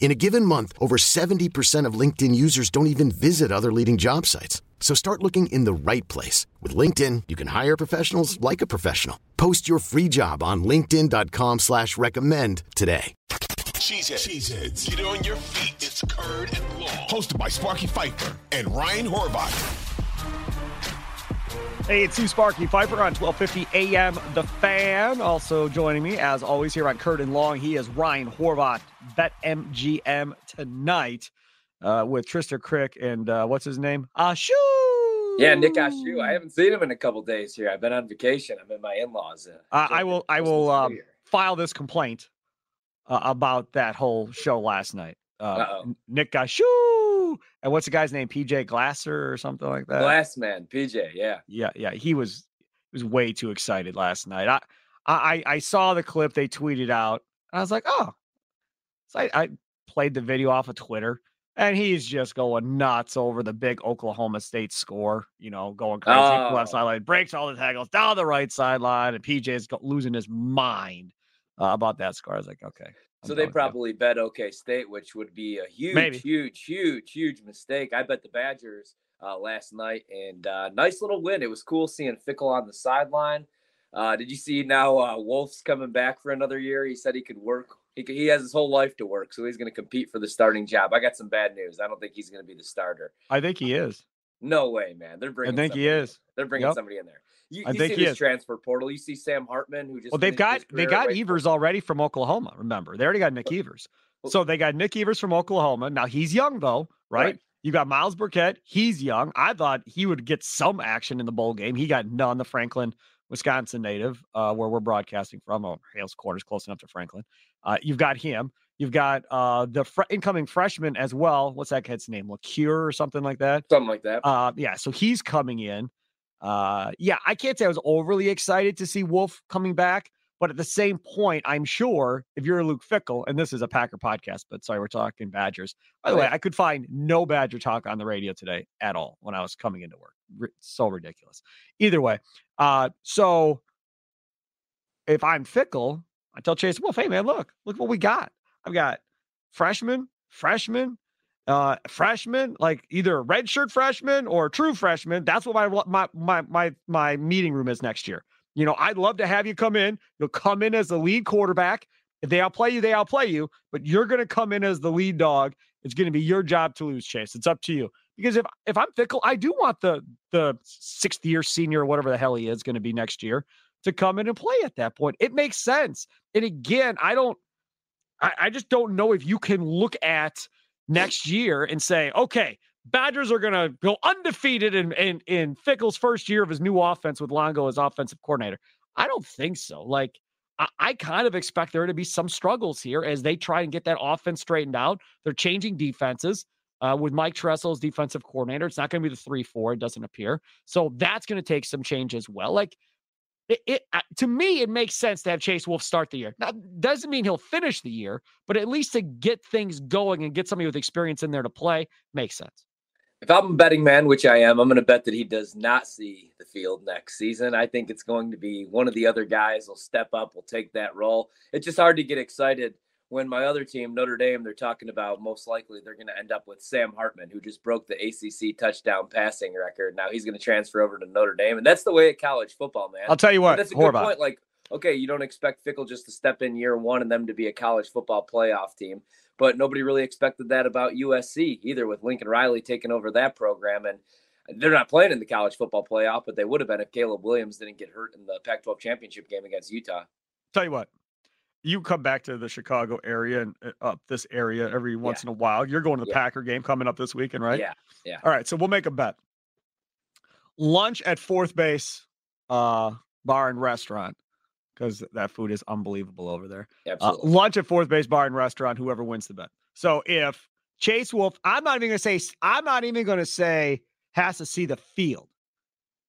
In a given month, over 70% of LinkedIn users don't even visit other leading job sites. So start looking in the right place. With LinkedIn, you can hire professionals like a professional. Post your free job on linkedin.com slash recommend today. Cheeseheads. Cheeseheads. Get on your feet. It's Curd and Long. Hosted by Sparky Fifer and Ryan Horvat. Hey, it's Sue Sparky Fifer on 1250 AM The Fan. Also joining me, as always, here on Curd and Long, he is Ryan Horvat, Bet MGM tonight uh, with Trysta Krick and uh, what's his name? Ashu. Yeah, Nick Ashu. I haven't seen him in a couple days here. I've been on vacation. I'm in my in-laws. Uh, Uh, I will. I will um, file this complaint uh, about that whole show last night. Uh, Nick Ashu. And what's the guy's name? PJ Glasser or something like that. Glass man, PJ. Yeah. Yeah, yeah, he was he was way too excited last night. I I I saw the clip they tweeted out. And I was like, oh. So I, I played the video off of Twitter, and he's just going nuts over the big Oklahoma State score. You know, going crazy the left Oh. sideline, breaks all the tackles down the right sideline, and PJ's losing his mind uh, about that score. I was like, okay. So they probably bet OK State, which would be a huge, Maybe. huge, huge, huge mistake. I bet the Badgers uh, last night, and uh, nice little win. It was cool seeing Fickell on the sideline. Uh, did you see now uh, Wolf's coming back for another year? He said he could work. He, could, he has his whole life to work, so he's going to compete for the starting job. I got some bad news. I don't think he's going to be the starter. I think he is. No way, man. They're bringing. I think he is. They're bringing Yep. somebody in there. You, I you think see this is. transfer portal. You see Sam Hartman, who just Well, they've got they got Evers Forest. already from Oklahoma. Remember, they already got Nick Evers. So they got Nick Evers from Oklahoma. Now he's young though, right? Right. You got Myles Burkett. He's young. I thought he would get some action in the bowl game. He got none. The Franklin, Wisconsin native, uh, where we're broadcasting from. Oh, Hales Corners, close enough to Franklin. Uh, you've got him. You've got uh, the fr- incoming freshman as well. What's that kid's name? LaCure or something like that. something like that. Uh, yeah, so he's coming in. Uh, yeah, I can't say I was overly excited to see Wolf coming back, but at the same point, I'm sure if you're a Luke Fickell, and this is a Packer podcast, but sorry, we're talking Badgers. By the way, I could find no Badger talk on the radio today at all when I was coming into work. So ridiculous. Either way, uh, so if I'm Fickell, I tell Chase Wolf, hey man, look, look what we got. I've got freshman, freshman, uh freshman, like either a redshirt freshman or a true freshman. That's what my my my my my meeting room is next year. You know, I'd love to have you come in. You'll come in as the lead quarterback. If they outplay you, they outplay you, but you're going to come in as the lead dog. It's going to be your job to lose, Chase. It's up to you. Because if if I'm Fickell, I do want the the sixth year senior, or whatever the hell he is, going to be next year, to come in and play at that point. It makes sense. And again, I don't. I, I just don't know if you can look at next year and say, okay, Badgers are going to go undefeated in, in in Fickell's first year of his new offense with Longo as offensive coordinator. I don't think so. Like I, kind of expect there to be some struggles here as they try and get that offense straightened out. They're changing defenses uh, with Mike Tressel as defensive coordinator. It's not going to be the three four. It doesn't appear. So that's going to take some change as well. Like it, it to me, it makes sense to have Chase Wolf start the year. Now, doesn't mean he'll finish the year, but at least to get things going and get somebody with experience in there to play makes sense. If I'm a betting man, which I am, I'm going to bet that he does not see the field next season. I think it's going to be one of the other guys will step up, will take that role. It's just hard to get excited when my other team, Notre Dame, they're talking about most likely they're going to end up with Sam Hartman, who just broke the ACC touchdown passing record. Now he's going to transfer over to Notre Dame, and that's the way at college football, man. I'll tell you what, that's a good Horvat. point. Like, okay, you don't expect Fickell just to step in year one and them to be a college football playoff team, but nobody really expected that about USC either, with Lincoln Riley taking over that program. And They're not playing in the college football playoff, but they would have been if Caleb Williams didn't get hurt in the Pac-12 championship game against Utah. Tell you what, you come back to the Chicago area and uh, up this area every once Yeah. in a while. You're going to the Yeah. Packer game coming up this weekend, right? Yeah, yeah. All right, so we'll make a bet. Lunch at fourth base uh, bar and restaurant because that food is unbelievable over there. Uh, Absolutely. lunch at fourth base bar and restaurant. Whoever wins the bet. So if Chase Wolf, I'm not even going to say. I'm not even going to say has to see the field.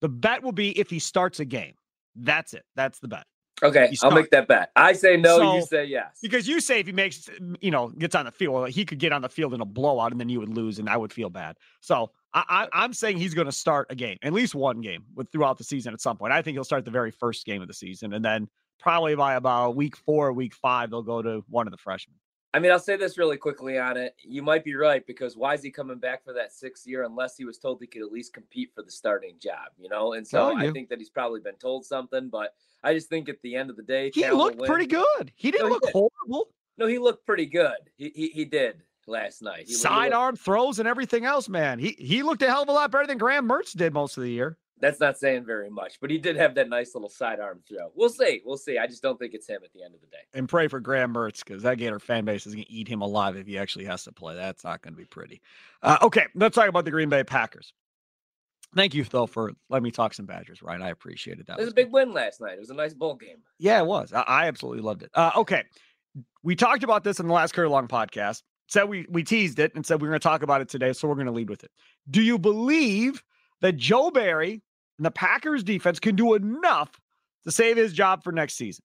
The bet will be if he starts a game. That's it. That's the bet. Okay, I'll make that bet. I say no, you say yes. Because you say if he makes, you know, gets on the field, he could get on the field in a blowout, and then you would lose, and I would feel bad. So I, I, I'm saying he's going to start a game, at least one game, with throughout the season at some point. I think he'll start the very first game of the season, and then probably by about week four, week five, they'll go to one of the freshmen. I mean, I'll say this really quickly on it. You might be right because why is he coming back for that sixth year unless he was told he could at least compete for the starting job, you know? And so Oh, I think that he's probably been told something, but I just think at the end of the day, He looked pretty good. He didn't No, he look did. horrible. No, he looked pretty good. He he, he did last night. He, he looked- Sidearm throws and everything else, man. He he looked a hell of a lot better than Graham Mertz did most of the year. That's not saying very much, but he did have that nice little sidearm throw. We'll see. We'll see. I just don't think it's him at the end of the day. and pray for Graham Mertz because that Gator fan base is going to eat him alive if he actually has to play. That's not going to be pretty. Uh, okay, let's talk about the Green Bay Packers. Thank you, though, for letting me talk some Badgers, Ryan. I appreciated. That It was was a big win last night. It was a nice bowl game. Yeah, it was. I, I absolutely loved it. Uh, okay, we talked about this in the last Curry Long podcast. Said we we teased it and said we are going to talk about it today, so we're going to lead with it. Do you believe that Joe Barry and the Packers defense can do enough to save his job for next season?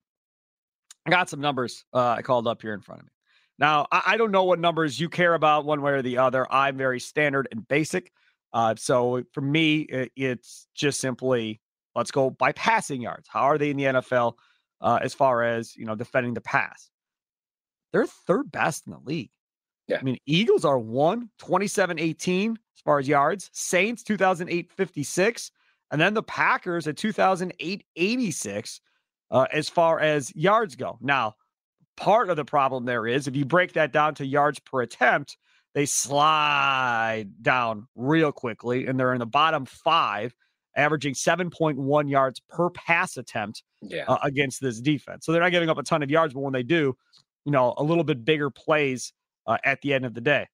I got some numbers uh, I called up here in front of me. Now, I, I don't know what numbers you care about one way or the other. I'm very standard and basic. Uh, so for me, i- it's just simply let's go by passing yards. How are they in the NFL uh, as far as you know defending the pass? They're third best in the league. Yeah. I mean, Eagles are one 27 18 as far as yards, Saints 2008 56, and then the Packers at 2008 86 uh, as far as yards go. Now, part of the problem there is if you break that down to yards per attempt, they slide down real quickly and they're in the bottom five, averaging 7.1 yards per pass attempt Yeah. uh, against this defense. So they're not giving up a ton of yards, but when they do, you know, a little bit bigger plays uh, at the end of the day.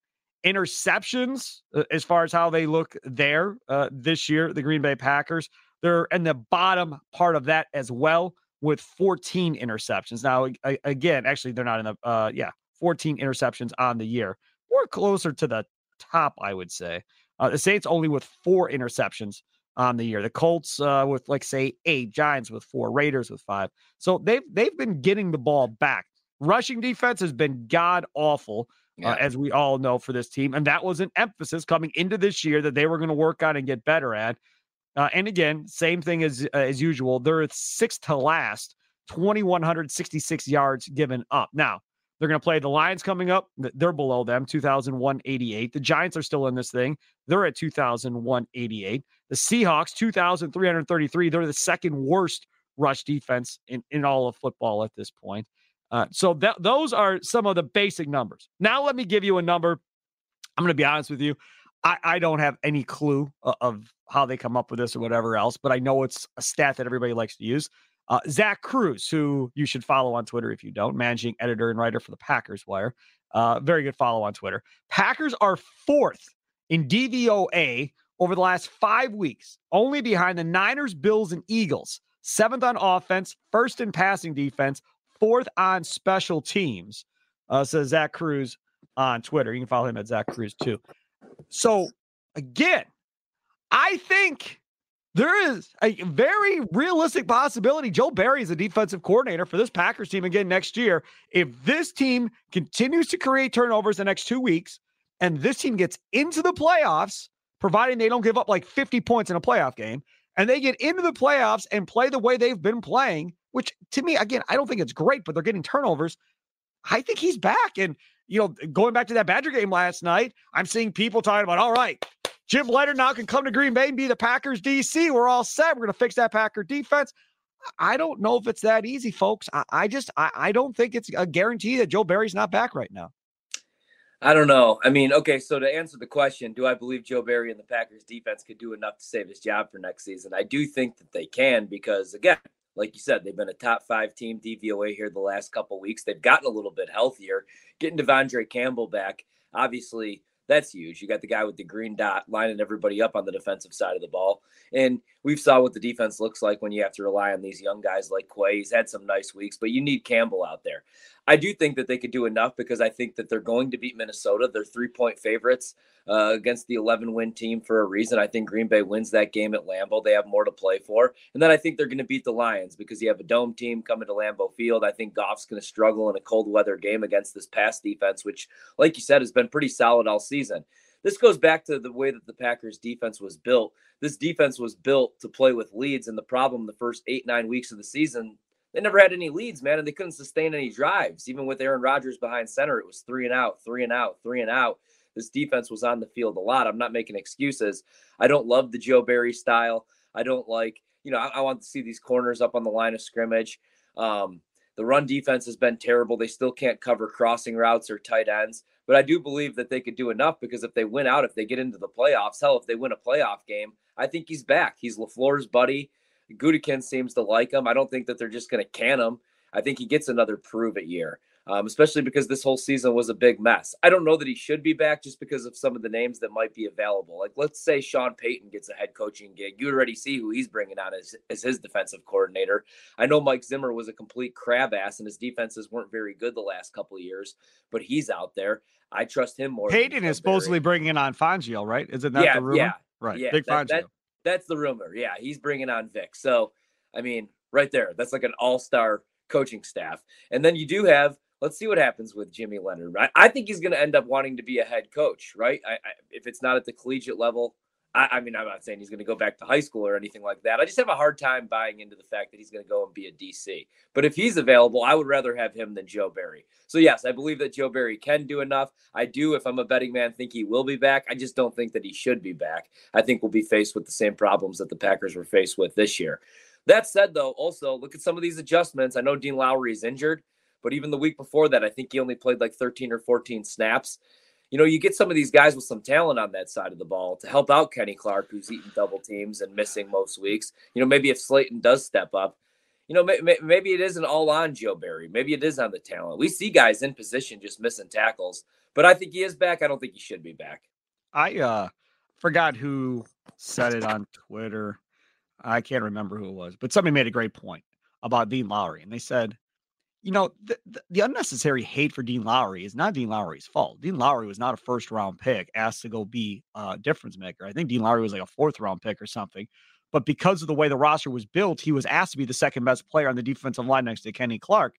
Interceptions, uh, as far as how they look there uh, this year, the Green Bay Packers, they're in the bottom part of that as well with 14 interceptions. Now, a- again, actually, they're not in the, uh, yeah, 14 interceptions on the year. We're closer to the top, I would say. Uh, the Saints only with four interceptions on the year. The Colts uh, with like say eight, Giants with four, Raiders with five. So they've they've been getting the ball back. Rushing defense has been god awful, Yeah. uh, as we all know for this team, and that was an emphasis coming into this year that they were going to work on and get better at. Uh, and again, same thing as uh, as usual. They're sixth to last, twenty one hundred sixty six yards given up. Now they're going to play the Lions coming up. They're below them, 2,188. The Giants are still in this thing. They're at 2,188. The Seahawks, 2,333. They're the second worst rush defense in, in all of football at this point. Uh, so that, those are some of the basic numbers. Now, let me give you a number. I'm going to be honest with you. I, I don't have any clue o- of how they come up with this or whatever else, but I know it's a stat that everybody likes to use. Uh, Zach Kruse, who you should follow on Twitter if you don't, managing editor and writer for the Packers Wire. Uh, very good follow on Twitter. Packers are fourth in DVOA over the last five weeks, only behind the Niners, Bills, and Eagles. Seventh on offense, first in passing defense, fourth on special teams, uh, says Zach Kruse on Twitter. You can follow him at Zach Kruse too. So, again, I think there is a very realistic possibility Joe Barry is a defensive coordinator for this Packers team again next year. If this team continues to create turnovers the next two weeks and this team gets into the playoffs, providing they don't give up like 50 points in a playoff game, and they get into the playoffs and play the way they've been playing, which to me, again, I don't think it's great, but they're getting turnovers. I think he's back. And, you know, going back to that Badger game last night, I'm seeing people talking about, all right, Jim Leonhard now can come to Green Bay and be the Packers DC. We're all set. We're going to fix that Packer defense. I don't know if it's that easy, folks. I, I just, I, I don't think it's a guarantee that Joe Barry's not back right now. I don't know. I mean, okay, so to answer the question, do I believe Joe Barry and the Packers defense could do enough to save his job for next season? I do think that they can because, again, like you said, they've been a top five team DVOA here the last couple weeks. They've gotten a little bit healthier. Getting De'Vondre Campbell back, obviously, that's huge. You got the guy with the green dot lining everybody up on the defensive side of the ball. And we've saw what the defense looks like when you have to rely on these young guys like Quay. He's had some nice weeks, but you need Campbell out there. I do think that they could do enough because I think that they're going to beat Minnesota. They're three point favorites uh, against the 11 win team for a reason. I think Green Bay wins that game at Lambeau. They have more to play for. And then I think they're going to beat the Lions because you have a dome team coming to Lambeau Field. I think Goff's going to struggle in a cold weather game against this pass defense, which, like you said, has been pretty solid all season this goes back to the way that the Packers defense was built. This defense was built to play with leads, and the problem the first eight, nine weeks of the season, they never had any leads, man, and they couldn't sustain any drives. Even with Aaron Rodgers behind center, it was three and out, three and out, three and out. This defense was on the field a lot. I'm not making excuses. I don't love the Joe Barry style. I don't like, you know, I, I want to see these corners up on the line of scrimmage. Um, the run defense has been terrible. They still can't cover crossing routes or tight ends. But I do believe that they could do enough because if they win out, if they get into the playoffs, hell, if they win a playoff game, I think he's back. He's LaFleur's buddy. Gutekunst seems to like him. I don't think that they're just going to can him. I think he gets another prove it year um, especially because this whole season was a big mess. I don't know that he should be back just because of some of the names that might be available. Like, let's say Sean Payton gets a head coaching gig. You already see who he's bringing on as, as his defensive coordinator. I know Mike Zimmer was a complete crab ass and his defenses weren't very good the last couple of years, but he's out there. I trust him more. Payton is supposedly bringing on Fangio, right? Isn't that yeah, the rumor? Yeah, right. Yeah, Big that, Fangio. that, that's the rumor. Yeah, he's bringing on Vic. So, I mean, right there, that's like an all star coaching staff. And then you do have let's see what happens with Jimmy Leonhard. I, I think he's going to end up wanting to be a head coach, right? I, I, if it's not at the collegiate level, I, I mean, I'm not saying he's going to go back to high school or anything like that. I just have a hard time buying into the fact that he's going to go and be a DC. But if he's available, I would rather have him than Joe Barry. So yes, I believe that Joe Barry can do enough. I do, if I'm a betting man, think he will be back. I just don't think that he should be back. I think we'll be faced with the same problems that the Packers were faced with this year. That said, though, also look at some of these adjustments. I know Dean Lowry is injured. But even the week before that, I think he only played like 13 or 14 snaps. You know, you get some of these guys with some talent on that side of the ball to help out Kenny Clark, who's eating double teams and missing most weeks. You know, maybe if Slaton does step up, you know, maybe it isn't all on Joe Barry. Maybe it is on the talent. We see guys in position just missing tackles, but I think he is back. I don't think he should be back. I uh forgot who said it on Twitter. I can't remember who it was, but somebody made a great point about Dean Lowry, and they said you know, the, the, unnecessary hate for Dean Lowry is not Dean Lowry's fault. Dean Lowry was not a first round pick asked to go be a difference maker. I think Dean Lowry was like a fourth round pick or something. But because of the way the roster was built, he was asked to be the second best player on the defensive line next to Kenny Clark.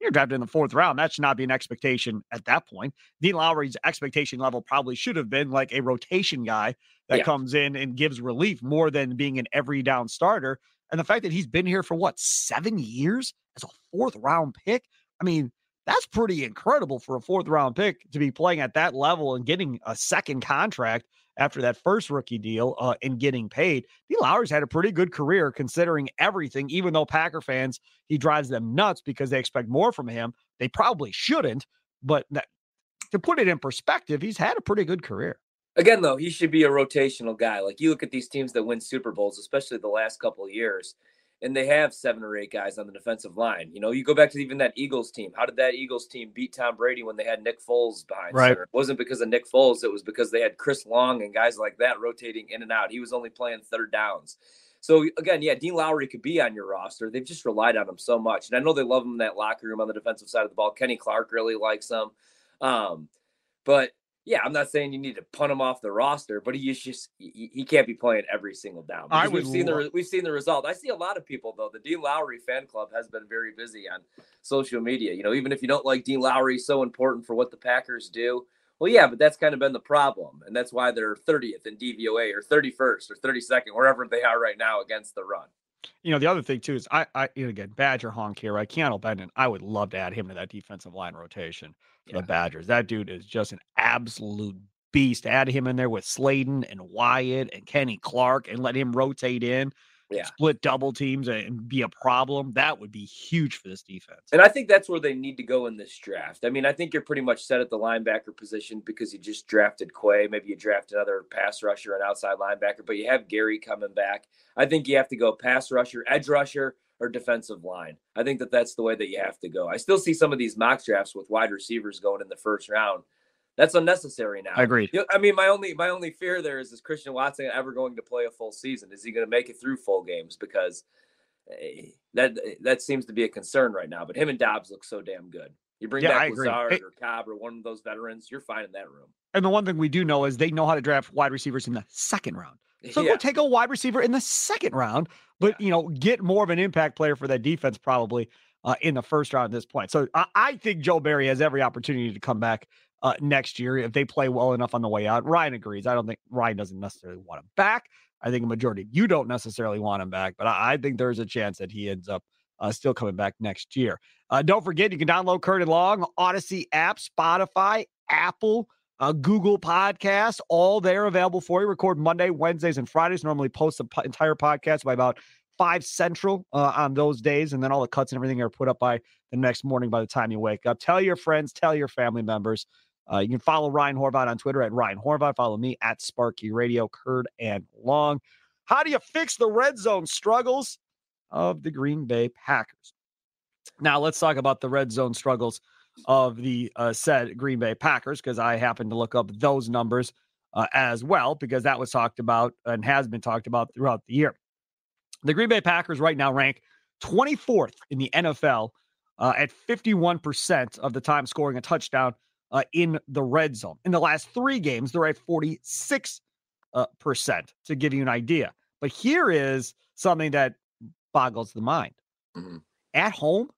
You're drafted in the fourth round. That should not be an expectation at that point. Dean Lowry's expectation level probably should have been like a rotation guy that yeah. comes in and gives relief more than being an every down starter. And the fact that he's been here for what, seven years as a fourth round pick? I mean, that's pretty incredible for a fourth round pick to be playing at that level and getting a second contract after that first rookie deal uh, and getting paid. D. Lowry's had a pretty good career considering everything, even though Packer fans, he drives them nuts because they expect more from him. They probably shouldn't, but that, to put it in perspective, he's had a pretty good career. Again, though, he should be a rotational guy. Like you look at these teams that win Super Bowls, especially the last couple of years, and they have seven or eight guys on the defensive line. You know, you go back to even that Eagles team. How did that Eagles team beat Tom Brady when they had Nick Foles behind right. center? It wasn't because of Nick Foles. It was because they had Chris Long and guys like that rotating in and out. He was only playing third downs. So again, yeah, Dean Lowry could be on your roster. They've just relied on him so much, and I know they love him in that locker room on the defensive side of the ball. Kenny Clark really likes him, um, but yeah, I'm not saying you need to punt him off the roster, but he is just he, he can't be playing every single down. I we've seen the we've seen the result. I see a lot of people though. The Dean Lowry fan club has been very busy on social media. You know, even if you don't like Dean Lowry, so important for what the Packers do. Well, yeah, but that's kind of been the problem, and that's why they're 30th in DVOA or 31st or 32nd, wherever they are right now against the run. You know, the other thing too is I, I again, Badger honk here. I can't Bennett. I would love to add him to that defensive line rotation yeah. the Badgers. That dude is just an absolute beast. Add him in there with Slaton and Wyatt and Kenny Clark and let him rotate in. Yeah. split double teams and be a problem, that would be huge for this defense. And I think that's where they need to go in this draft. I mean, I think you're pretty much set at the linebacker position because you just drafted Quay. Maybe you draft another pass rusher and outside linebacker, but you have Gary coming back. I think you have to go pass rusher, edge rusher, or defensive line. I think that that's the way that you have to go. I still see some of these mock drafts with wide receivers going in the first round. That's unnecessary now. I agree. You know, I mean, my only my only fear there is is Christian Watson ever going to play a full season? Is he going to make it through full games? Because eh, that that seems to be a concern right now. But him and Doubs look so damn good. You bring Yeah, back. Lazard It- or Cobb or one of those veterans, you're fine in that room. And the one thing we do know is they know how to draft wide receivers in the second round. So yeah. go take a wide receiver in the second round, but you know, get more of an impact player for that defense probably uh, in the first round at this point. So I, I think Joe Barry has every opportunity to come back uh, next year if they play well enough on the way out. Ryan agrees. I don't think Ryan doesn't necessarily want him back. I think a majority of you don't necessarily want him back, but I, I think there's a chance that he ends up uh, still coming back next year. Uh, don't forget, you can download Curd and Long, Audacy app, Spotify, Apple, uh, Google Podcasts, all there available for you. Record Monday, Wednesdays, and Fridays. Normally post the entire podcast by about five central uh, on those days, and then all the cuts and everything are put up by the next morning by the time you wake up. Tell your friends, tell your family members. Uh, you can follow Ryan Horvat on Twitter at Ryan Horvat. Follow me at Sparky Radio, Curd and Long. How do you fix the red zone struggles of the Green Bay Packers? Now let's talk about the red zone struggles of the uh, said Green Bay Packers because I happened to look up those numbers uh, as well because that was talked about and has been talked about throughout the year. The Green Bay Packers right now rank 24th in the NFL uh, at 51% of the time scoring a touchdown uh, in the red zone. In the last three games, they're at 46 uh, percent to give you an idea. But here is something that boggles the mind. Mhm. At home,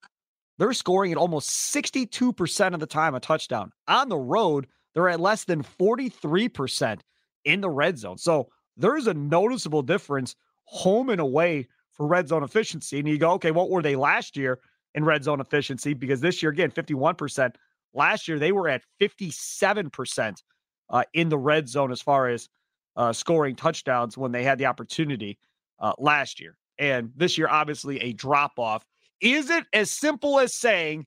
they're scoring at almost 62% of the time a touchdown. On the road, they're at less than 43% in the red zone. So there's a noticeable difference home and away for red zone efficiency. And you go, okay, what were they last year in red zone efficiency? Because this year, again, 51%. Last year, they were at 57% uh, in the red zone as far as uh, scoring touchdowns when they had the opportunity uh, last year. And this year, obviously, a drop off. Is it as simple as saying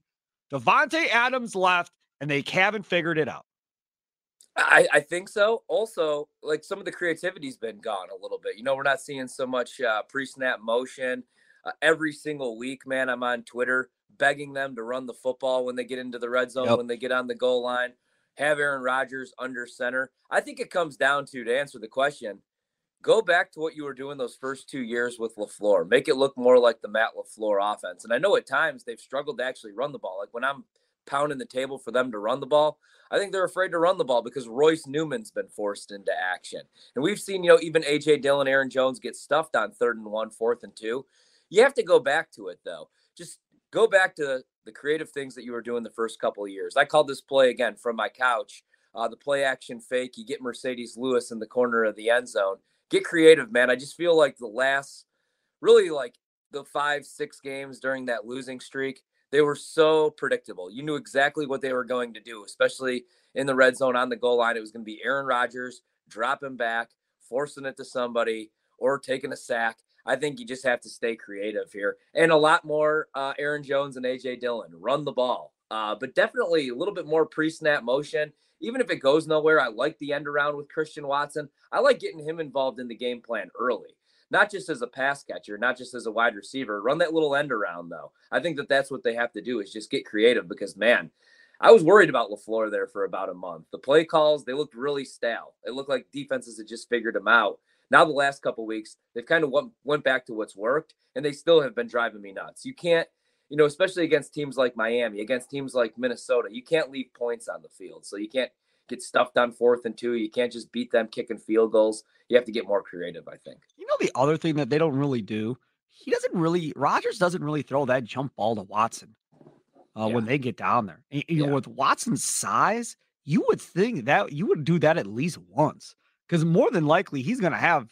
Davante Adams left and they haven't figured it out? I, I think so. Also, like some of the creativity's been gone a little bit. You know, we're not seeing so much uh, pre-snap motion. Uh, every single week, man, I'm on Twitter begging them to run the football when they get into the red zone, Yep. when they get on the goal line. Have Aaron Rodgers under center. I think it comes down to to answer the question. Go back to what you were doing those first two years with Lafleur. Make it look more like the Matt Lafleur offense. And I know at times they've struggled to actually run the ball. Like when I'm pounding the table for them to run the ball, I think they're afraid to run the ball because Royce Newman's been forced into action. And we've seen, you know, even AJ Dillon, Aaron Jones get stuffed on third and one, fourth and two. You have to go back to it though. Just go back to the creative things that you were doing the first couple of years. I called this play again from my couch. Uh, the play action fake. You get Marcedes Lewis in the corner of the end zone. Get creative, man. I just feel like the last, really like the five, six games during that losing streak, they were so predictable. You knew exactly what they were going to do, especially in the red zone on the goal line. It was going to be Aaron Rodgers dropping back, forcing it to somebody, or taking a sack. I think you just have to stay creative here, and a lot more uh, Aaron Jones and AJ Dillon run the ball, uh, but definitely a little bit more pre-snap motion. Even if it goes nowhere, I like the end around with Christian Watson. I like getting him involved in the game plan early, not just as a pass catcher, not just as a wide receiver. Run that little end around though. I think that that's what they have to do is just get creative because man, I was worried about Lafleur there for about a month. The play calls they looked really stale. It looked like defenses had just figured them out. Now the last couple weeks they've kind of went back to what's worked, and they still have been driving me nuts. You can't, you know, especially against teams like Miami, against teams like Minnesota, you can't leave points on the field. So you can't get stuffed on fourth and two. You can't just beat them kicking field goals. You have to get more creative, I think. You know, the other thing that they don't really do, he doesn't really, Rodgers doesn't really throw that jump ball to Watson uh, when they get down there. And, you know, with Watson's size, you would think that you would do that at least once because more than likely he's going to have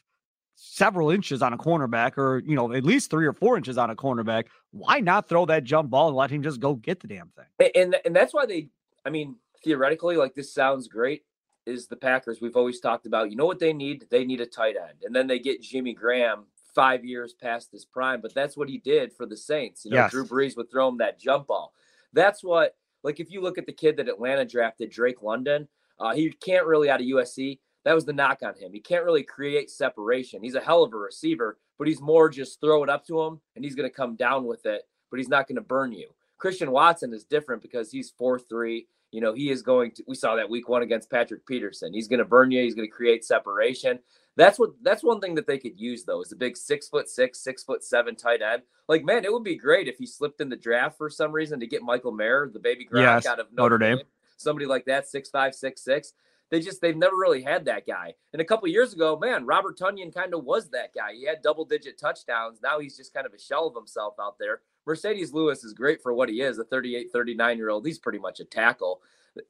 several inches on a cornerback or, you know, at least three or four inches on a cornerback. Why not throw that jump ball and let him just go get the damn thing? And and that's why they I mean, theoretically, like this sounds great. Is the Packers we've always talked about, you know what they need? They need a tight end. And then they get Jimmy Graham five years past his prime, but that's what he did for the Saints. You know, Yes. Drew Brees would throw him that jump ball. That's what, like, if you look at the kid that Atlanta drafted, Drake London, uh, he can't really out of USC. That was the knock on him. He can't really create separation. He's a hell of a receiver, but he's more just throw it up to him and he's going to come down with it, but he's not going to burn you. Christian Watson is different because he's 4 3. You know, he is going to, we saw that week one against Patrick Peterson. He's going to burn you. He's going to create separation. That's what, that's one thing that they could use though, is a big six foot six, six foot seven tight end. Like, man, it would be great if he slipped in the draft for some reason to get Michael Mayer, the baby Gronk Yes, out of Notre Dame. Somebody like that, six five, six six. They just they've never really had that guy. And a couple years ago, man, Robert Tonyan kind of was that guy. He had double digit touchdowns. Now he's just kind of a shell of himself out there. Marcedes Lewis is great for what he is, a 38, 39 year old. He's pretty much a tackle.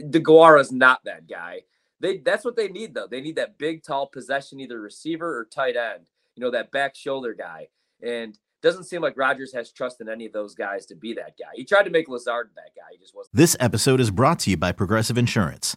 DeGuara's not that guy. They that's what they need though. They need that big, tall possession, either receiver or tight end. You know, that back shoulder guy. And doesn't seem like Rodgers has trust in any of those guys to be that guy. He tried to make Lazard that guy. He just wasn't. This episode is brought to you by Progressive Insurance.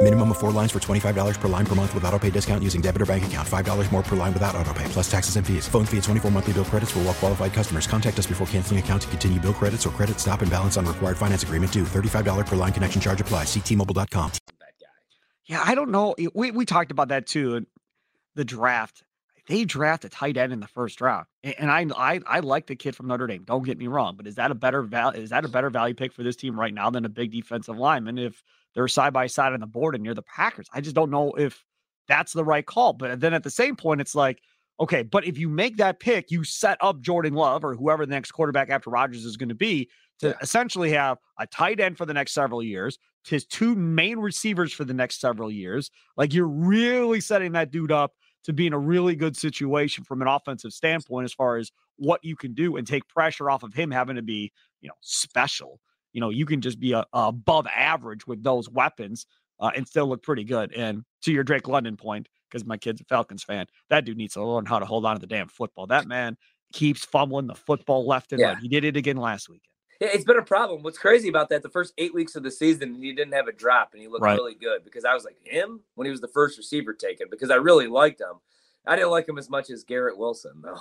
Minimum of four lines for $25 per line per month with auto pay discount using debit or bank account. $5 more per line without auto pay, plus taxes and fees. Phone fee at 24 monthly bill credits for all well qualified customers. Contact us before canceling account to continue bill credits or credit stop and balance on required finance agreement due. $35 per line connection charge applies. Ctmobile.com. Yeah, I don't know. We we talked about that too. The draft. They draft a tight end in the first round, and I I I like the kid from Notre Dame. Don't get me wrong, but is that a better val? Is that a better value pick for this team right now than a big defensive lineman? If they're side by side on the board and you're the Packers, I just don't know if that's the right call. But then at the same point, it's like, okay, but if you make that pick, you set up Jordan Love or whoever the next quarterback after Rodgers is going to be to Yeah. essentially have a tight end for the next several years, his two main receivers for the next several years. Like you're really setting that dude up to be in a really good situation from an offensive standpoint as far as what you can do and take pressure off of him having to be, you know, special. You know, you can just be a, above average with those weapons uh, and still look pretty good. And to your Drake London point, because my kid's a Falcons fan, that dude needs to learn how to hold on to the damn football. That man keeps fumbling the football left and Yeah. right. He did it again last weekend. Yeah, it's been a problem. What's crazy about that, the first eight weeks of the season, he didn't have a drop and he looked Right. really good because I was like, him when he was the first receiver taken because I really liked him. I didn't like him as much as Garrett Wilson, though.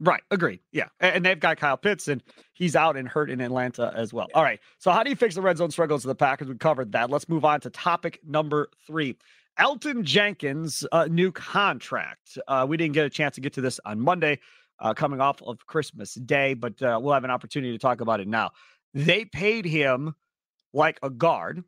Right. Agreed. Yeah. And, they've got Kyle Pitts and he's out and hurt in Atlanta as well. All right. So, how do you fix the red zone struggles of the Packers? We covered that. Let's move on to topic number three. Elgton Jenkins' uh, new contract. Uh, we didn't get a chance to get to this on Monday, uh, coming off of Christmas Day, but uh, we'll have an opportunity to talk about it now. They paid him like a guard,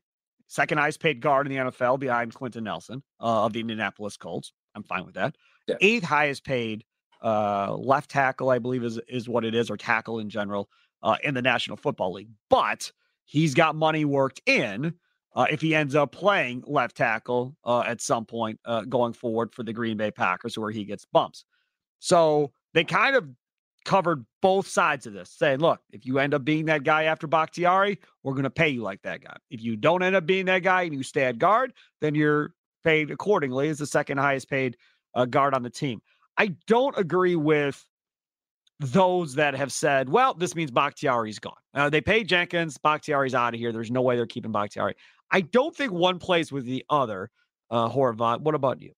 second highest paid guard in the NFL behind Quenton Nelson uh, of the Indianapolis Colts. I'm fine with that. Yeah. Eighth highest paid uh, left tackle, I believe is is what it is, or tackle in general uh, in the National Football League. But he's got money worked in uh, if he ends up playing left tackle uh, at some point uh, going forward for the Green Bay Packers, where he gets bumps. So they kind of covered both sides of this, saying, look, if you end up being that guy after Bakhtiari, we're going to pay you like that guy. If you don't end up being that guy and you stay at guard, then you're paid accordingly as the second highest paid uh, guard on the team. I don't agree with those that have said, well, this means Bakhtiari's gone. Uh, they paid Jenkins, Bakhtiari's out of here. There's no way they're keeping Bakhtiari. I don't think one plays with the other, uh, Horvat. What about you?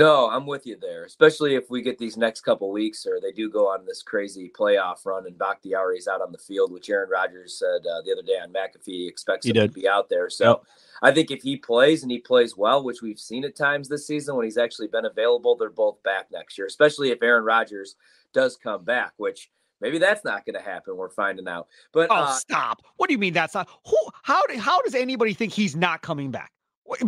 No, I'm with you there, especially if we get these next couple weeks or they do go on this crazy playoff run and Bakhtiari's out on the field, which Aaron Rodgers said uh, the other day on McAfee expects He him did. to be out there. So Yep. I think if he plays and he plays well, which we've seen at times this season when he's actually been available, they're both back next year, especially if Aaron Rodgers does come back, which maybe that's not going to happen. We're finding out. But Oh, uh, stop! What do you mean that's not? Who? How? do- How does anybody think he's not coming back?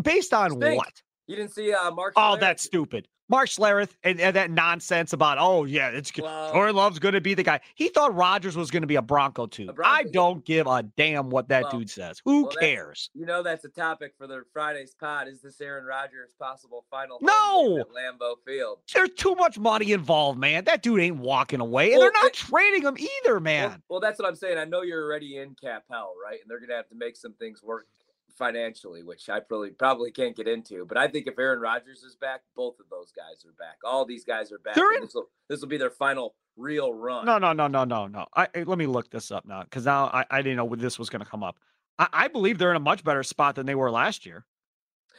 Based on what? You didn't see uh, Mark. Oh, Schlereth? that's stupid. Mark Schlereth and, and that nonsense about oh yeah, it's good. Well- Jordan Love's going to be the guy. He thought Rodgers was going to be a Bronco too. A Bronco, I don't give a damn what that Well- dude says. Who well, cares? You know that's a topic for the Friday's pod. Is this Aaron Rodgers' possible final? No! at Lambeau Field. There's too much money involved, man. That dude ain't walking away, and they're not it- trading him either, man. Well, that's what I'm saying. I know you're already in cap hell, right? And they're gonna have to make some things work financially, which I probably probably can't get into. But I think if Aaron Rodgers is back, both of those guys are back. All these guys are back. In- This will this will be their final real run. No, no, no, no, no, no. I, I- let me look this up now because now I, I didn't know this was going to come up. I, I believe they're in a much better spot than they were last year.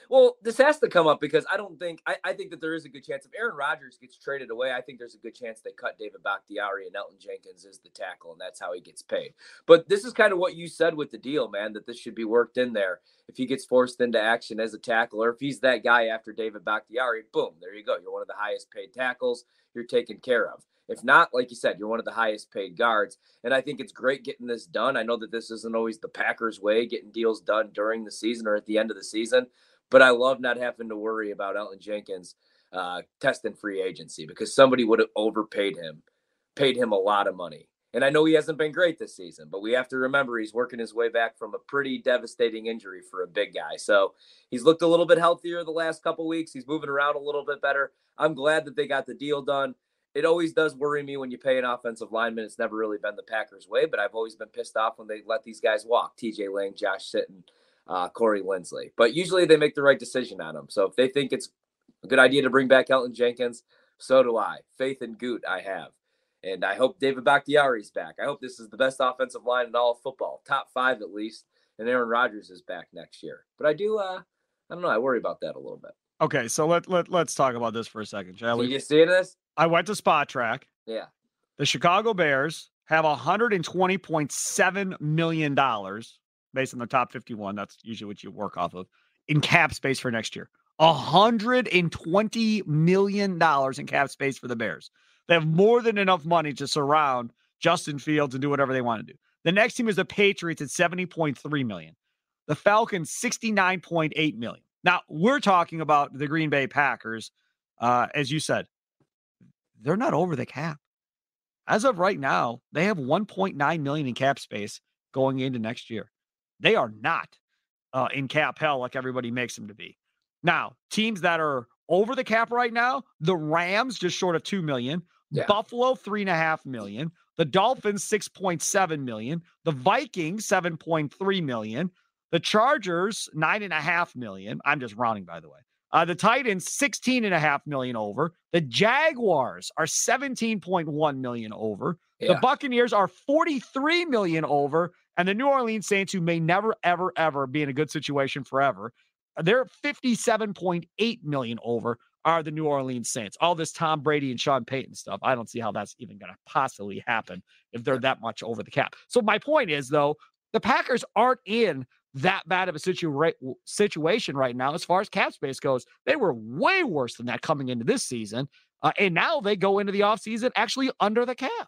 Well, this has to come up because I don't think I, I think that there is a good chance if Aaron Rodgers gets traded away, I think there's a good chance they cut David Bakhtiari and Elgton Jenkins as the tackle, and that's how he gets paid. But this is kind of what you said with the deal, man, that this should be worked in there. If he gets forced into action as a tackle, or if he's that guy after David Bakhtiari, boom, there you go. You're one of the highest paid tackles. You're taken care of. If not, like you said, you're one of the highest paid guards. And I think it's great getting this done. I know that this isn't always the Packers way, getting deals done during the season or at the end of the season but I love not having to worry about Elgton Jenkins uh, testing free agency because somebody would have overpaid him, paid him a lot of money. And I know he hasn't been great this season, but we have to remember he's working his way back from a pretty devastating injury for a big guy. So he's looked a little bit healthier the last couple weeks. He's moving around a little bit better. I'm glad that they got the deal done. It always does worry me when you pay an offensive lineman. It's never really been the Packers' way, but I've always been pissed off when they let these guys walk. TJ Lang, Josh Sitton, uh, Corey Linsley. But usually they make the right decision on them. So if they think it's a good idea to bring back Elgton Jenkins, so do I. Faith in Goot, I have. And I hope David Bakhtiari's back. I hope this is the best offensive line in all of football, top five at least. And Aaron Rodgers is back next year. But I do, uh, I don't know. I worry about that a little bit. Okay, so let let let's talk about this for a second, shall You we? just see this? I went to Spotrac. Yeah. The Chicago Bears have 120.7 million dollars based on the top 51. That's usually what you work off of in cap space for next year. 120 million dollars in cap space for the Bears. They have more than enough money to surround Justin Fields and do whatever they want to do. The next team is the Patriots at 70.3 million. The Falcons 69.8 million. Now, we're talking about the Green Bay Packers uh, as you said. They're not over the cap. As of right now, they have 1.9 million in cap space going into next year. They are not uh, in cap hell like everybody makes them to be. Now, teams that are over the cap right now, the Rams just short of 2 million, Yeah. Buffalo 3.5 million, the Dolphins 6.7 million, the Vikings 7.3 million, the Chargers 9.5 million. I'm just rounding, by the way. Uh, the Titans 16.5 million over. The Jaguars are 17.1 million over. The Buccaneers are 43 million over. And the New Orleans Saints, who may never, ever, ever be in a good situation forever, they're 57.8 million over are the New Orleans Saints. All this Tom Brady and Sean Payton stuff. I don't see how that's even going to possibly happen if they're that much over the cap. So my point is though, the Packers aren't in that bad of a situa- situation right now as far as cap space goes. They were way worse than that coming into this season. Uh, and now they go into the offseason actually under the cap.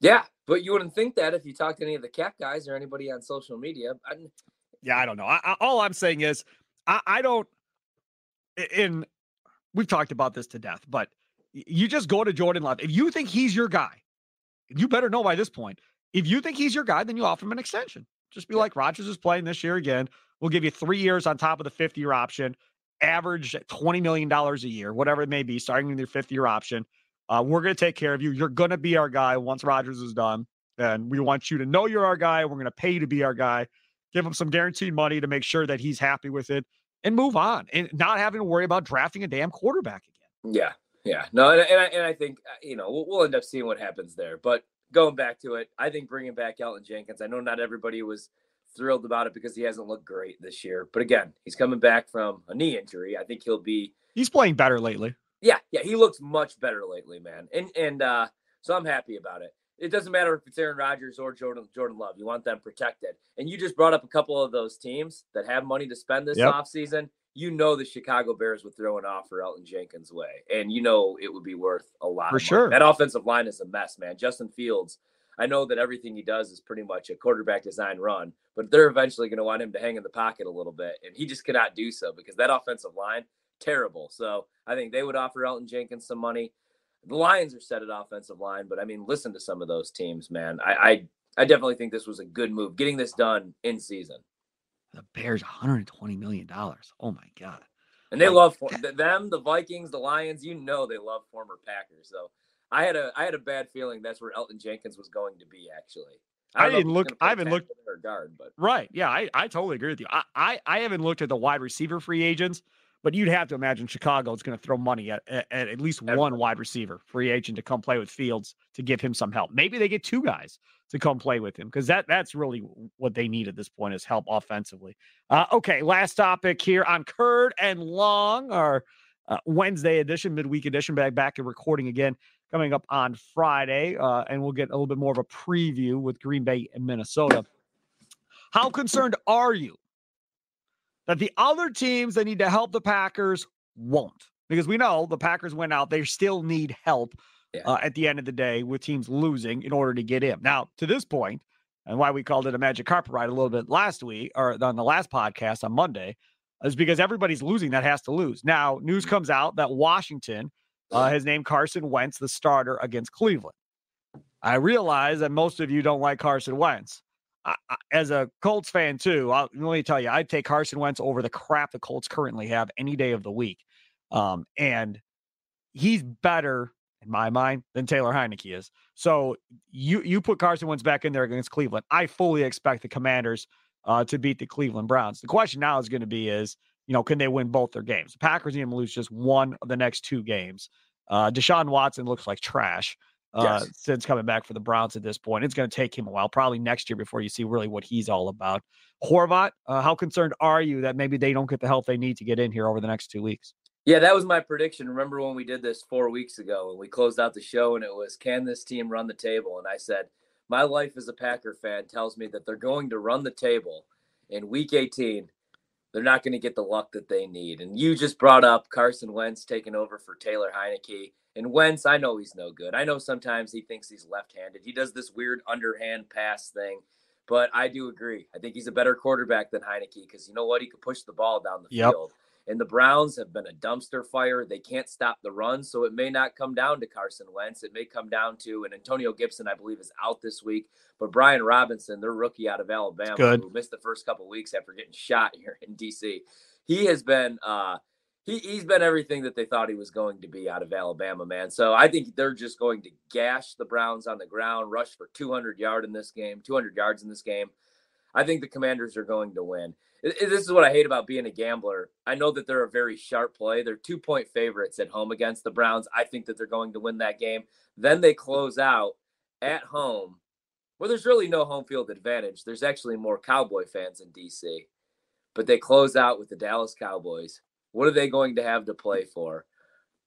Yeah. But you wouldn't think that if you talk to any of the cap guys or anybody on social media. I, Yeah, I don't know. I, I, all I'm saying is, I, I don't. In we've talked about this to death, but you just go to Jordan Love. If you think he's your guy, you better know by this point. If you think he's your guy, then you offer him an extension. Just be like, Rodgers is playing this year again. We'll give you three years on top of the fifth year option, average $20 million a year, whatever it may be, starting with your fifth year option. Uh, we're going to take care of you. You're going to be our guy once Rodgers is done. And we want you to know you're our guy. We're going to pay you to be our guy give him some guaranteed money to make sure that he's happy with it and move on and not having to worry about drafting a damn quarterback again. Yeah, yeah, no, and, and I and I think uh, you know we'll, we'll end up seeing what happens there. But going back to it, I think bringing back Elgton Jenkins. I know not everybody was thrilled about it because he hasn't looked great this year. But again, he's coming back from a knee injury. I think he'll be. He's playing better lately. Yeah, yeah, he looks much better lately, man. And and uh, so I'm happy about it. It doesn't matter if it's Aaron Rodgers or Jordan Jordan Love. You want them protected. And you just brought up a couple of those teams that have money to spend this Yep. offseason. You know the Chicago Bears would throw an offer Elgton Jenkins' way, and you know it would be worth a lot. For sure. that offensive line is a mess, man. Justin Fields. I know that everything he does is pretty much a quarterback design run, but they're eventually going to want him to hang in the pocket a little bit, and he just cannot do so because that offensive line terrible. So I think they would offer Elgton Jenkins some money. The Lions are set at offensive line, but I mean, listen to some of those teams, man. I I, I definitely think this was a good move, getting this done in season. The Bears, 120 million dollars. Oh my god. And they Like, love for, th- them, the Vikings, the Lions. You know they love former Packers. So I had a I had a bad feeling that's where Elgton Jenkins was going to be. Actually, I don't know if didn't look- I haven't looked- tackle or guard, but Right. Yeah, I, I totally agree with you. I, I I haven't looked at the wide receiver free agents, but you'd have to imagine Chicago is going to throw money at, at at least one wide receiver free agent to come play with Fields to give him some help. Maybe they get two guys to come play with him because that that's really what they need at this point is help offensively. Uh, okay, last topic here on Curd and Long, our uh, Wednesday edition, midweek edition, back back and recording again coming up on Friday, uh, and we'll get a little bit more of a preview with Green Bay and Minnesota. How concerned are you that the other teams that need to help the Packers won't? Because we know the Packers went out, they still need help Yeah. uh, at the end of the day with teams losing in order to get in. Now, to this point, and why we called it a magic carpet ride a little bit last week or on the last podcast on Monday is because everybody's losing that has to lose. Now, news comes out that Washington uh, has named Carson Wentz the starter against Cleveland. I realize that most of you don't like Carson Wentz. As a Colts fan too, I'll, let me tell you, I'd take Carson Wentz over the crap the Colts currently have any day of the week. Um, and he's better in my mind than Taylor Heinicke is. So you you put Carson Wentz back in there against Cleveland. I fully expect the Commanders uh, to beat the Cleveland Browns. The question now is going to be is you know can they win both their games? The Packers need to lose just one of the next two games. Uh, Deshaun Watson looks like trash uh, Yes. since coming back for the Browns at this point. It's going to take him a while, probably next year before you see really what he's all about. Horvat, uh, how concerned are you that maybe they don't get the help they need to get in here over the next two weeks? Yeah, that was my prediction. Remember when we did this four weeks ago and we closed out the show and it was, can this team run the table? And I said, my life as a Packer fan tells me that they're going to run the table in week 18. They're not going to get the luck that they need. And you just brought up Carson Wentz taking over for Taylor Heinicke. And Wentz, I know he's no good. I know sometimes he thinks he's left handed. He does this weird underhand pass thing. But I do agree. I think he's a better quarterback than Heinicke because you know what? He could push the ball down the Yep. field. And the Browns have been a dumpster fire. They can't stop the run. So it may not come down to Carson Wentz. It may come down to, and Antonio Gibson, I believe, is out this week. But Brian Robinson, their rookie out of Alabama, who missed the first couple weeks after getting shot here in DC, he has been uh he, he's been everything that they thought he was going to be out of Alabama, man. So I think they're just going to gash the Browns on the ground, rush for 200 yard in this game, 200 yards in this game. I think the Commanders are going to win. I- I- This is what I hate about being a gambler. I know that they're a very sharp play. They're two point favorites at home against the Browns. I think that they're going to win that game. Then they close out at home, where there's really no home field advantage. There's actually more Cowboy fans in DC, but they close out with the Dallas Cowboys. What are they going to have to play for?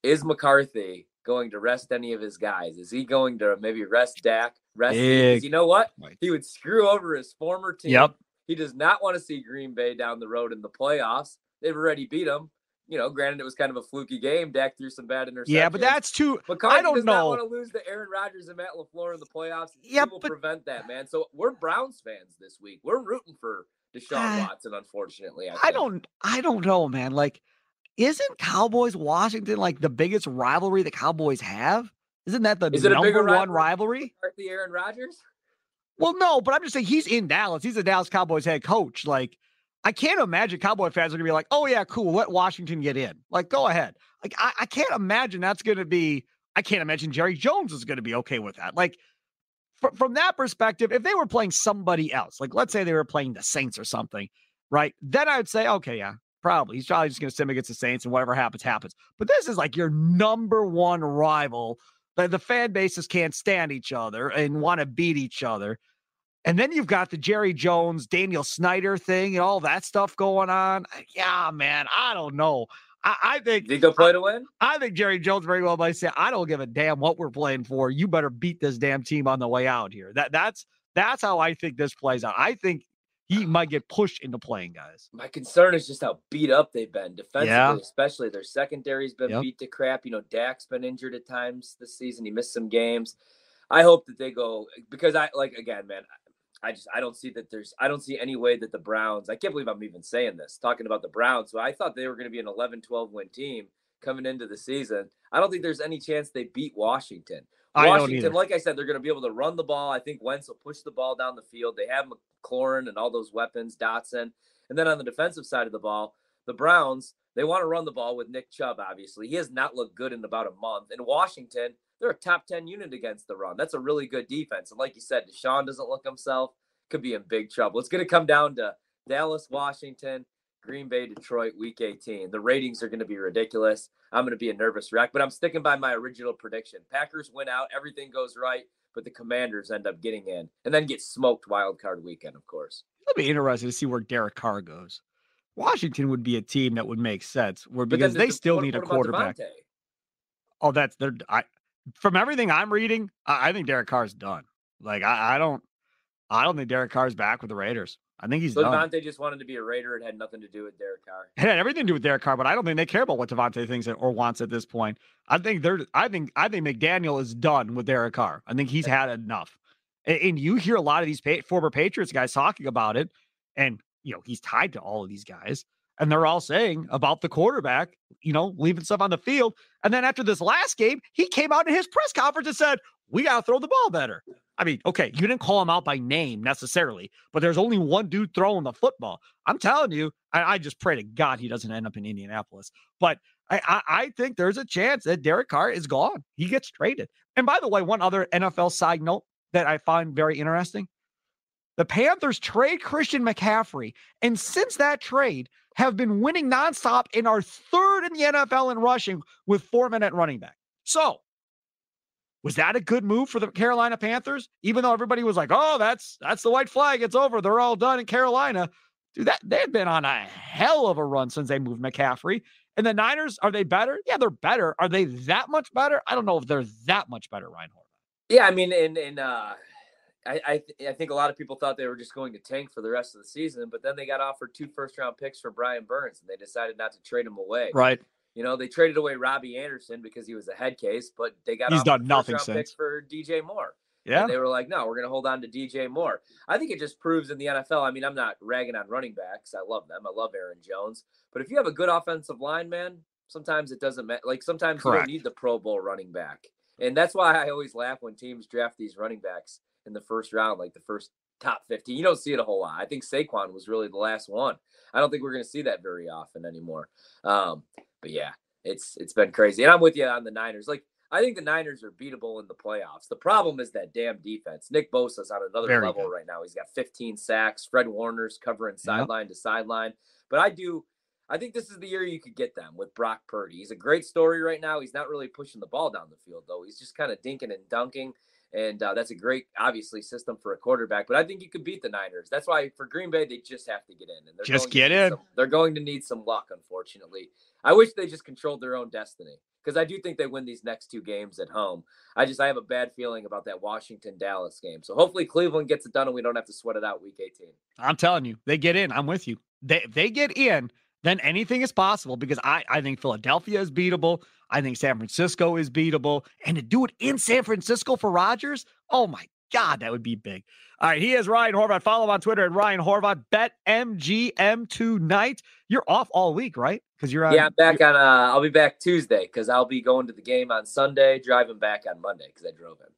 Is McCarthy going to rest any of his guys? Is he going to maybe rest Dak? Rest you know what? He would screw over his former team. Yep. He does not want to see Green Bay down the road in the playoffs. They've already beat him. You know, granted it was kind of a fluky game. Dak threw some bad interceptions. Yeah, but that's too. McCarthy I don't does know. not want to lose to Aaron Rodgers and Matt LaFleur in the playoffs. Yeah, he will but- prevent that, man. So we're Browns fans this week. We're rooting for Deshaun Watson, unfortunately. I, I don't I don't know, man. Like, isn't Cowboys Washington like the biggest rivalry the Cowboys have? Isn't that the Is it a number bigger one rivalry? rivalry? McCarthy, Aaron Rodgers. Well, no, but I'm just saying he's in Dallas. He's a Dallas Cowboys head coach. Like, I can't imagine Cowboy fans are gonna be like, "Oh yeah, cool, let Washington get in." Like, go ahead. Like, I, I can't imagine that's gonna be. I can't imagine Jerry Jones is gonna be okay with that. Like, fr- from that perspective, if they were playing somebody else, like let's say they were playing the Saints or something, right? Then I would say, okay, yeah, probably. He's probably just gonna sim against the Saints, and whatever happens, happens. But this is like your number one rival. The, the fan bases can't stand each other and want to beat each other And then you've got the Jerry Jones, Daniel Snyder thing and all that stuff going on. Uh, yeah, man, I don't know. I, I think Did go play to win? I think Jerry Jones very well might say, I don't give a damn what we're playing for. You better beat this damn team on the way out here. That that's that's how I think this plays out. I think he might get pushed into playing, guys. My concern is just how beat up they've been defensively, Yeah. especially their secondary's been Yep. beat to crap. You know, Dak's been injured at times this season. He missed some games. I hope that they go because I like again, man. I just I don't see that there's I don't see any way that the Browns. I can't believe I'm even saying this, talking about the Browns. So I thought they were going to be an 11-12 win team coming into the season. I don't think there's any chance they beat Washington. I don't Washington, either. like I said, they're going to be able to run the ball. I think Wentz will push the ball down the field. They have McLaurin and all those weapons, Dotson. And then on the defensive side of the ball, the Browns, they want to run the ball with Nick Chubb, obviously. He has not looked good in about a month. In Washington, they're a top 10 unit against the run. That's a really good defense. And like you said, Deshaun doesn't look himself, could be in big trouble. It's going to come down to Dallas, Washington, Green Bay, Detroit, week 18. The ratings are going to be ridiculous. I'm going to be a nervous wreck, but I'm sticking by my original prediction. Packers win out, everything goes right, but the Commanders end up getting in and then get smoked wild card weekend, of course. It'll be interesting to see where Derek Carr goes. Washington would be a team that would make sense where because they the- still what- need a what quarterback. Davante? Oh, that's they're I from everything I'm reading, I, I think Derek Carr's done. Like I, I don't I don't think Derek Carr's back with the Raiders. I think he's So done. Davante just wanted to be a Raider. It had nothing to do with Derek Carr. It had everything to do with Derek Carr, but I don't think they care about what Davante thinks or wants at this point. I think they're I think I think McDaniel is done with Derek Carr. I think he's had enough. And, and you hear a lot of these pa- former Patriots guys talking about it, and you know he's tied to all of these guys, and they're all saying about the quarterback, you know, leaving stuff on the field. And then after this last game, he came out in his press conference and said, "We got to throw the ball better." I mean, okay, you didn't call him out by name necessarily, but there's only one dude throwing the football. I'm telling you, I, I just pray to God he doesn't end up in Indianapolis. But I, I, I think there's a chance that Derek Carr is gone. He gets traded. And by the way, one other NFL side note that I find very interesting the Panthers trade Christian McCaffrey. And since that trade, have been winning nonstop and are third in the NFL in rushing with four minute running back. So was that a good move for the Carolina Panthers? Even though everybody was like, "Oh, that's that's the white flag. It's over. They're all done in Carolina." Dude, that they've been on a hell of a run since they moved McCaffrey. And the Niners, are they better? Yeah, they're better. Are they that much better? I don't know if they're that much better, Ryan Horvat. Yeah, I mean, and and uh, I I, th- I think a lot of people thought they were just going to tank for the rest of the season, but then they got offered two first round picks for Brian Burns, and they decided not to trade him away. Right. You know, they traded away Robbie Anderson because he was a head case, but they got He's done nothing since. for DJ Moore. Yeah. And they were like, no, we're going to hold on to DJ Moore. I think it just proves in the NFL. I mean, I'm not ragging on running backs. I love them. I love Aaron Jones. But if you have a good offensive line, man, sometimes it doesn't matter. Like sometimes you don't need the Pro Bowl running back. And that's why I always laugh when teams draft these running backs in the first round, like the first top 15. You don't see it a whole lot. I think Saquon was really the last one. I don't think we're going to see that very often anymore. Um, but yeah, it's it's been crazy. And I'm with you on the Niners. Like I think the Niners are beatable in the playoffs. The problem is that damn defense. Nick Bosa's on another Very level good. right now. He's got 15 sacks. Fred Warner's covering sideline to sideline. But I do I think this is the year you could get them with Brock Purdy. He's a great story right now. He's not really pushing the ball down the field though. He's just kind of dinking and dunking. And uh, that's a great, obviously, system for a quarterback. But I think you could beat the Niners. That's why for Green Bay, they just have to get in. And they're Just get in. some- they're going to need some luck, unfortunately. I wish they just controlled their own destiny because I do think they win these next two games at home. I just I have a bad feeling about that Washington Dallas game. So hopefully Cleveland gets it done and we don't have to sweat it out week 18. I'm telling you, they get in. I'm with you. They they get in, then anything is possible because I, I think Philadelphia is beatable. I think San Francisco is beatable. And to do it in San Francisco for Rodgers, oh my God, that would be big. All right, he is Ryan Horvat. Follow him on Twitter at Ryan Horvat. Bet MGM tonight. You're off all week, right? Because you're on. yeah, I'm back on. Uh, I'll be back Tuesday because I'll be going to the game on Sunday, driving back on Monday because I drove in.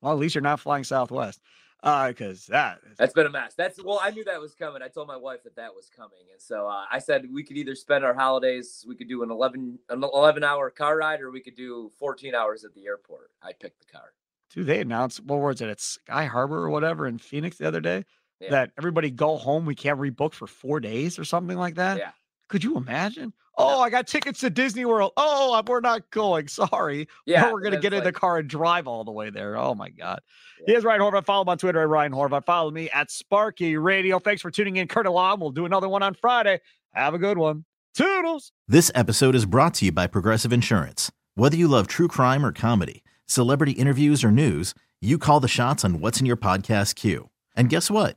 Well, at least you're not flying Southwest. Uh, because that is- That's been a mess. That's well, I knew that was coming. I told my wife that that was coming, and so uh, I said we could either spend our holidays, we could do an eleven an eleven hour car ride, or we could do fourteen hours at the airport. I picked the car. Dude, they announced what was it at Sky Harbor or whatever in Phoenix the other day Yeah. that everybody go home. We can't rebook for four days or something like that. Yeah. Could you imagine? Oh, I got tickets to Disney World. Oh, we're not going. Sorry. Yeah, we're gonna that's get in the car and drive all the way there. Oh my god. He is Ryan Horvat. Follow him on Twitter at Ryan Horvat. Follow me at Sparky Radio. Thanks for tuning in, Curd and Long. We'll do another one on Friday. Have a good one. Toodles. This episode is brought to you by Progressive Insurance. Whether you love true crime or comedy, celebrity interviews or news, you call the shots on what's in your podcast queue. And guess what?